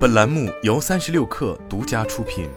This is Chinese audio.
本栏目由三十六氪独家出品。